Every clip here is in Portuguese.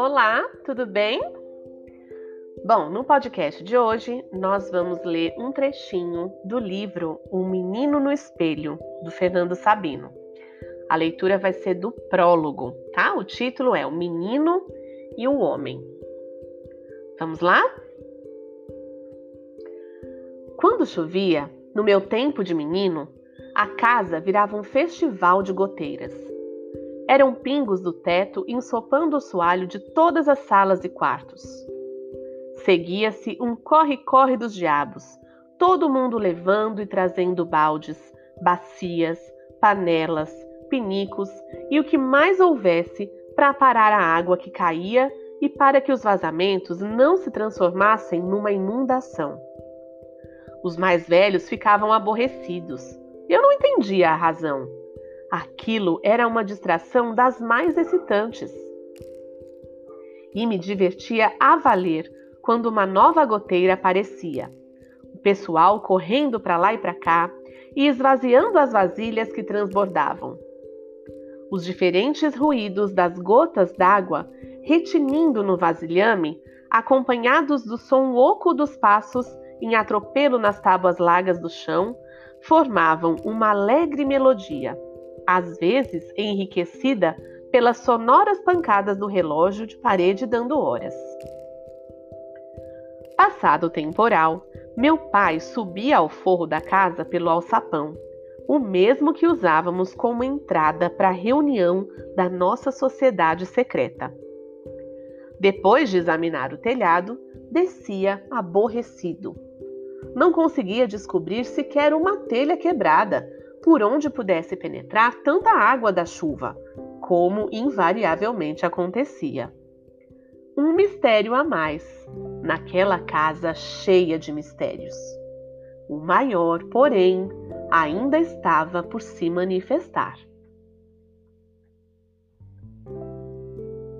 Olá, tudo bem? Bom, no podcast de hoje nós vamos ler um trechinho do livro O Menino no Espelho, do Fernando Sabino. A leitura vai ser do prólogo, tá? O título é O Menino e o Homem. Vamos lá? Quando chovia, no meu tempo de menino, a casa virava um festival de goteiras. Eram pingos do teto ensopando o soalho de todas as salas e quartos. Seguia-se um corre-corre dos diabos, todo mundo levando e trazendo baldes, bacias, panelas, pinicos e o que mais houvesse para parar a água que caía e para que os vazamentos não se transformassem numa inundação. Os mais velhos ficavam aborrecidos. Eu não entendia a razão. Aquilo era uma distração das mais excitantes. E me divertia a valer quando uma nova goteira aparecia. O pessoal correndo para lá e para cá e esvaziando as vasilhas que transbordavam. Os diferentes ruídos das gotas d'água retinindo no vasilhame, acompanhados do som oco dos passos em atropelo nas tábuas largas do chão, formavam uma alegre melodia às vezes enriquecida pelas sonoras pancadas do relógio de parede dando horas. Passado o temporal, meu pai subia ao forro da casa pelo alçapão, o mesmo que usávamos como entrada para a reunião da nossa sociedade secreta. Depois de examinar o telhado, descia aborrecido. Não conseguia descobrir sequer uma telha quebrada, por onde pudesse penetrar tanta água da chuva, como invariavelmente acontecia. Um mistério a mais, naquela casa cheia de mistérios. O maior, porém, ainda estava por se manifestar.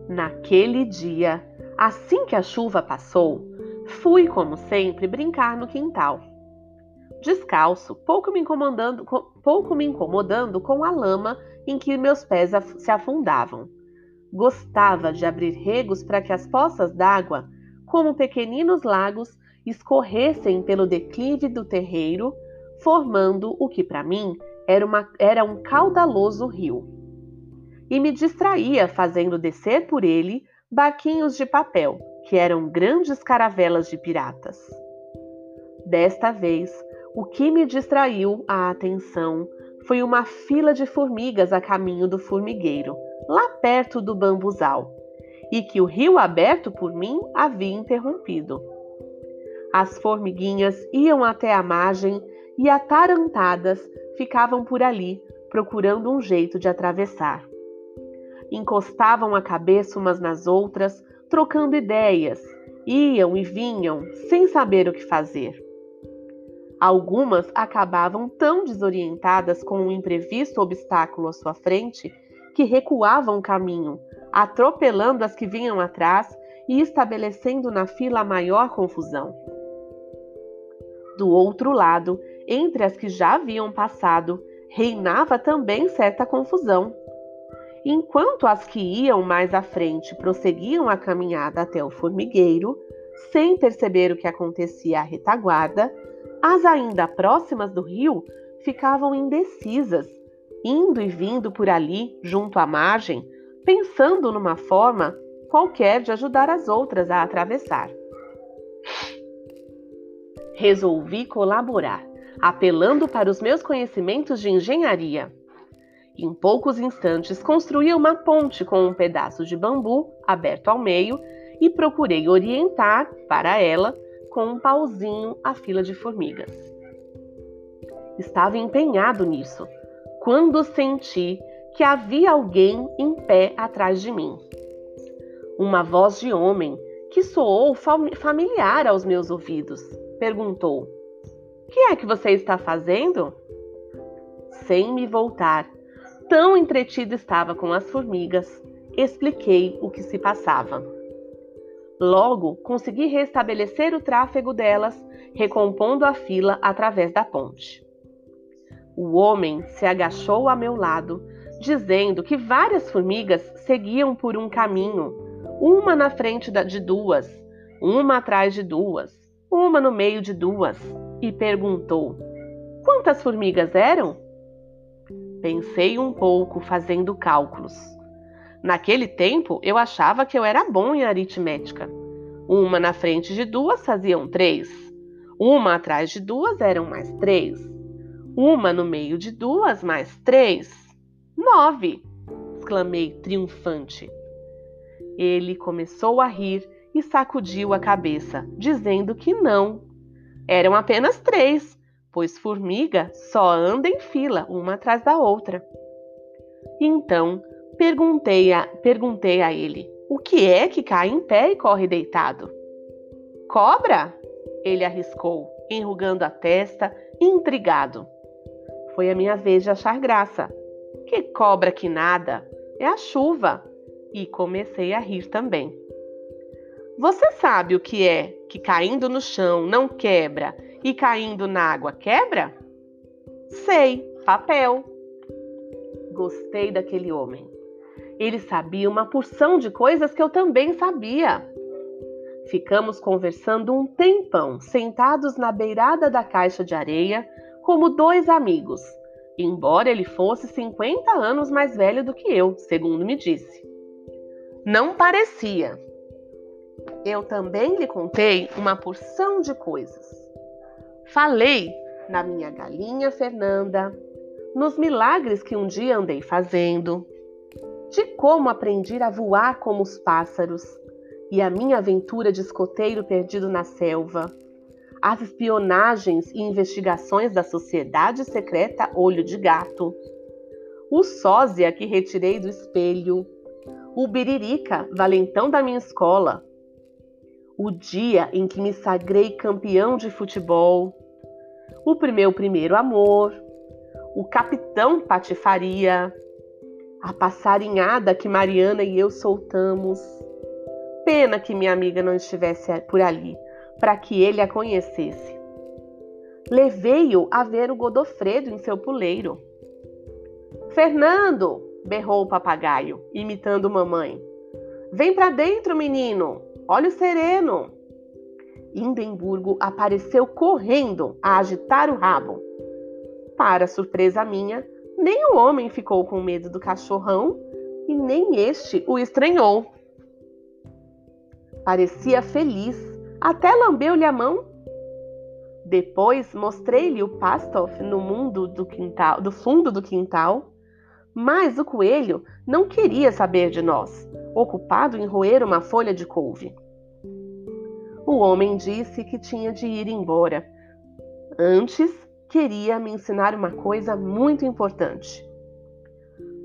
Naquele dia, assim que a chuva passou, fui, como sempre, brincar no quintal descalço, pouco me incomodando, pouco me incomodando com a lama em que meus pés se afundavam. Gostava de abrir regos para que as poças d'água, como pequeninos lagos, escorressem pelo declive do terreiro, formando o que para mim era, uma, era um caudaloso rio. E me distraía fazendo descer por ele barquinhos de papel, que eram grandes caravelas de piratas. Desta vez, o que me distraiu a atenção foi uma fila de formigas a caminho do formigueiro, lá perto do bambuzal, e que o rio aberto por mim havia interrompido. As formiguinhas iam até a margem e, atarantadas, ficavam por ali, procurando um jeito de atravessar. Encostavam a cabeça umas nas outras, trocando ideias, iam e vinham, sem saber o que fazer. Algumas acabavam tão desorientadas com um imprevisto obstáculo à sua frente que recuavam o caminho, atropelando as que vinham atrás e estabelecendo na fila a maior confusão. Do outro lado, entre as que já haviam passado, reinava também certa confusão. Enquanto as que iam mais à frente prosseguiam a caminhada até o formigueiro, sem perceber o que acontecia à retaguarda, as ainda próximas do rio ficavam indecisas, indo e vindo por ali, junto à margem, pensando numa forma qualquer de ajudar as outras a atravessar. Resolvi colaborar, apelando para os meus conhecimentos de engenharia. Em poucos instantes, construí uma ponte com um pedaço de bambu aberto ao meio e procurei orientar para ela com um pauzinho a fila de formigas. Estava empenhado nisso quando senti que havia alguém em pé atrás de mim. Uma voz de homem que soou familiar aos meus ouvidos perguntou: O que é que você está fazendo? Sem me voltar, tão entretido estava com as formigas, expliquei o que se passava. Logo, consegui restabelecer o tráfego delas, recompondo a fila através da ponte. O homem se agachou a meu lado, dizendo que várias formigas seguiam por um caminho, uma na frente de duas, uma atrás de duas, uma no meio de duas, e perguntou: Quantas formigas eram? Pensei um pouco, fazendo cálculos. Naquele tempo, eu achava que eu era bom em aritmética. Uma na frente de duas faziam três. Uma atrás de duas eram mais três. Uma no meio de duas mais três. Nove! exclamei triunfante. Ele começou a rir e sacudiu a cabeça, dizendo que não. Eram apenas três, pois formiga só anda em fila, uma atrás da outra. Então perguntei a, perguntei a ele: o que é que cai em pé e corre deitado? Cobra? Ele arriscou, enrugando a testa, intrigado. Foi a minha vez de achar graça. Que cobra que nada! É a chuva! E comecei a rir também. Você sabe o que é que caindo no chão não quebra e caindo na água quebra? Sei, papel. Gostei daquele homem. Ele sabia uma porção de coisas que eu também sabia. Ficamos conversando um tempão, sentados na beirada da caixa de areia, como dois amigos, embora ele fosse 50 anos mais velho do que eu, segundo me disse. Não parecia. Eu também lhe contei uma porção de coisas. Falei na minha galinha Fernanda, nos milagres que um dia andei fazendo, de como aprendi a voar como os pássaros e a minha aventura de escoteiro perdido na selva, as espionagens e investigações da sociedade secreta Olho de Gato, o sósia que retirei do espelho, o biririca, valentão da minha escola, o dia em que me sagrei campeão de futebol, o meu primeiro amor, o capitão patifaria, a passarinhada que Mariana e eu soltamos. Pena que minha amiga não estivesse por ali, para que ele a conhecesse. Levei-o a ver o Godofredo em seu puleiro. Fernando! berrou o papagaio, imitando mamãe. Vem para dentro, menino! Olha o sereno! Indemburgo apareceu correndo a agitar o rabo. Para surpresa minha, nem o homem ficou com medo do cachorrão e nem este o estranhou. Parecia feliz, até lambeu-lhe a mão. Depois mostrei-lhe o pastoff no mundo do quintal, do fundo do quintal, mas o coelho não queria saber de nós, ocupado em roer uma folha de couve. O homem disse que tinha de ir embora. Antes, queria me ensinar uma coisa muito importante.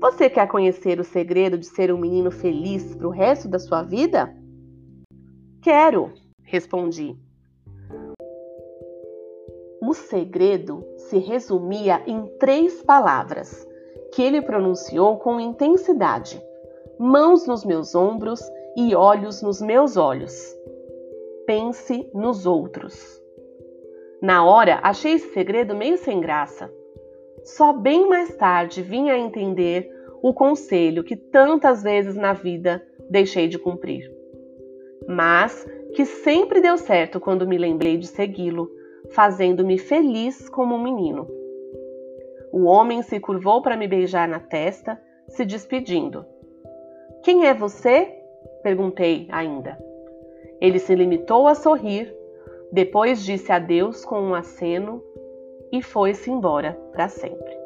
Você quer conhecer o segredo de ser um menino feliz para o resto da sua vida? Quero, respondi. O segredo se resumia em três palavras que ele pronunciou com intensidade: mãos nos meus ombros e olhos nos meus olhos. Pense nos outros. Na hora, achei esse segredo meio sem graça. Só bem mais tarde vim a entender o conselho que tantas vezes na vida deixei de cumprir. Mas que sempre deu certo quando me lembrei de segui-lo, fazendo-me feliz como um menino. O homem se curvou para me beijar na testa, se despedindo. Quem é você? perguntei ainda. Ele se limitou a sorrir depois disse adeus com um aceno e foi-se embora para sempre.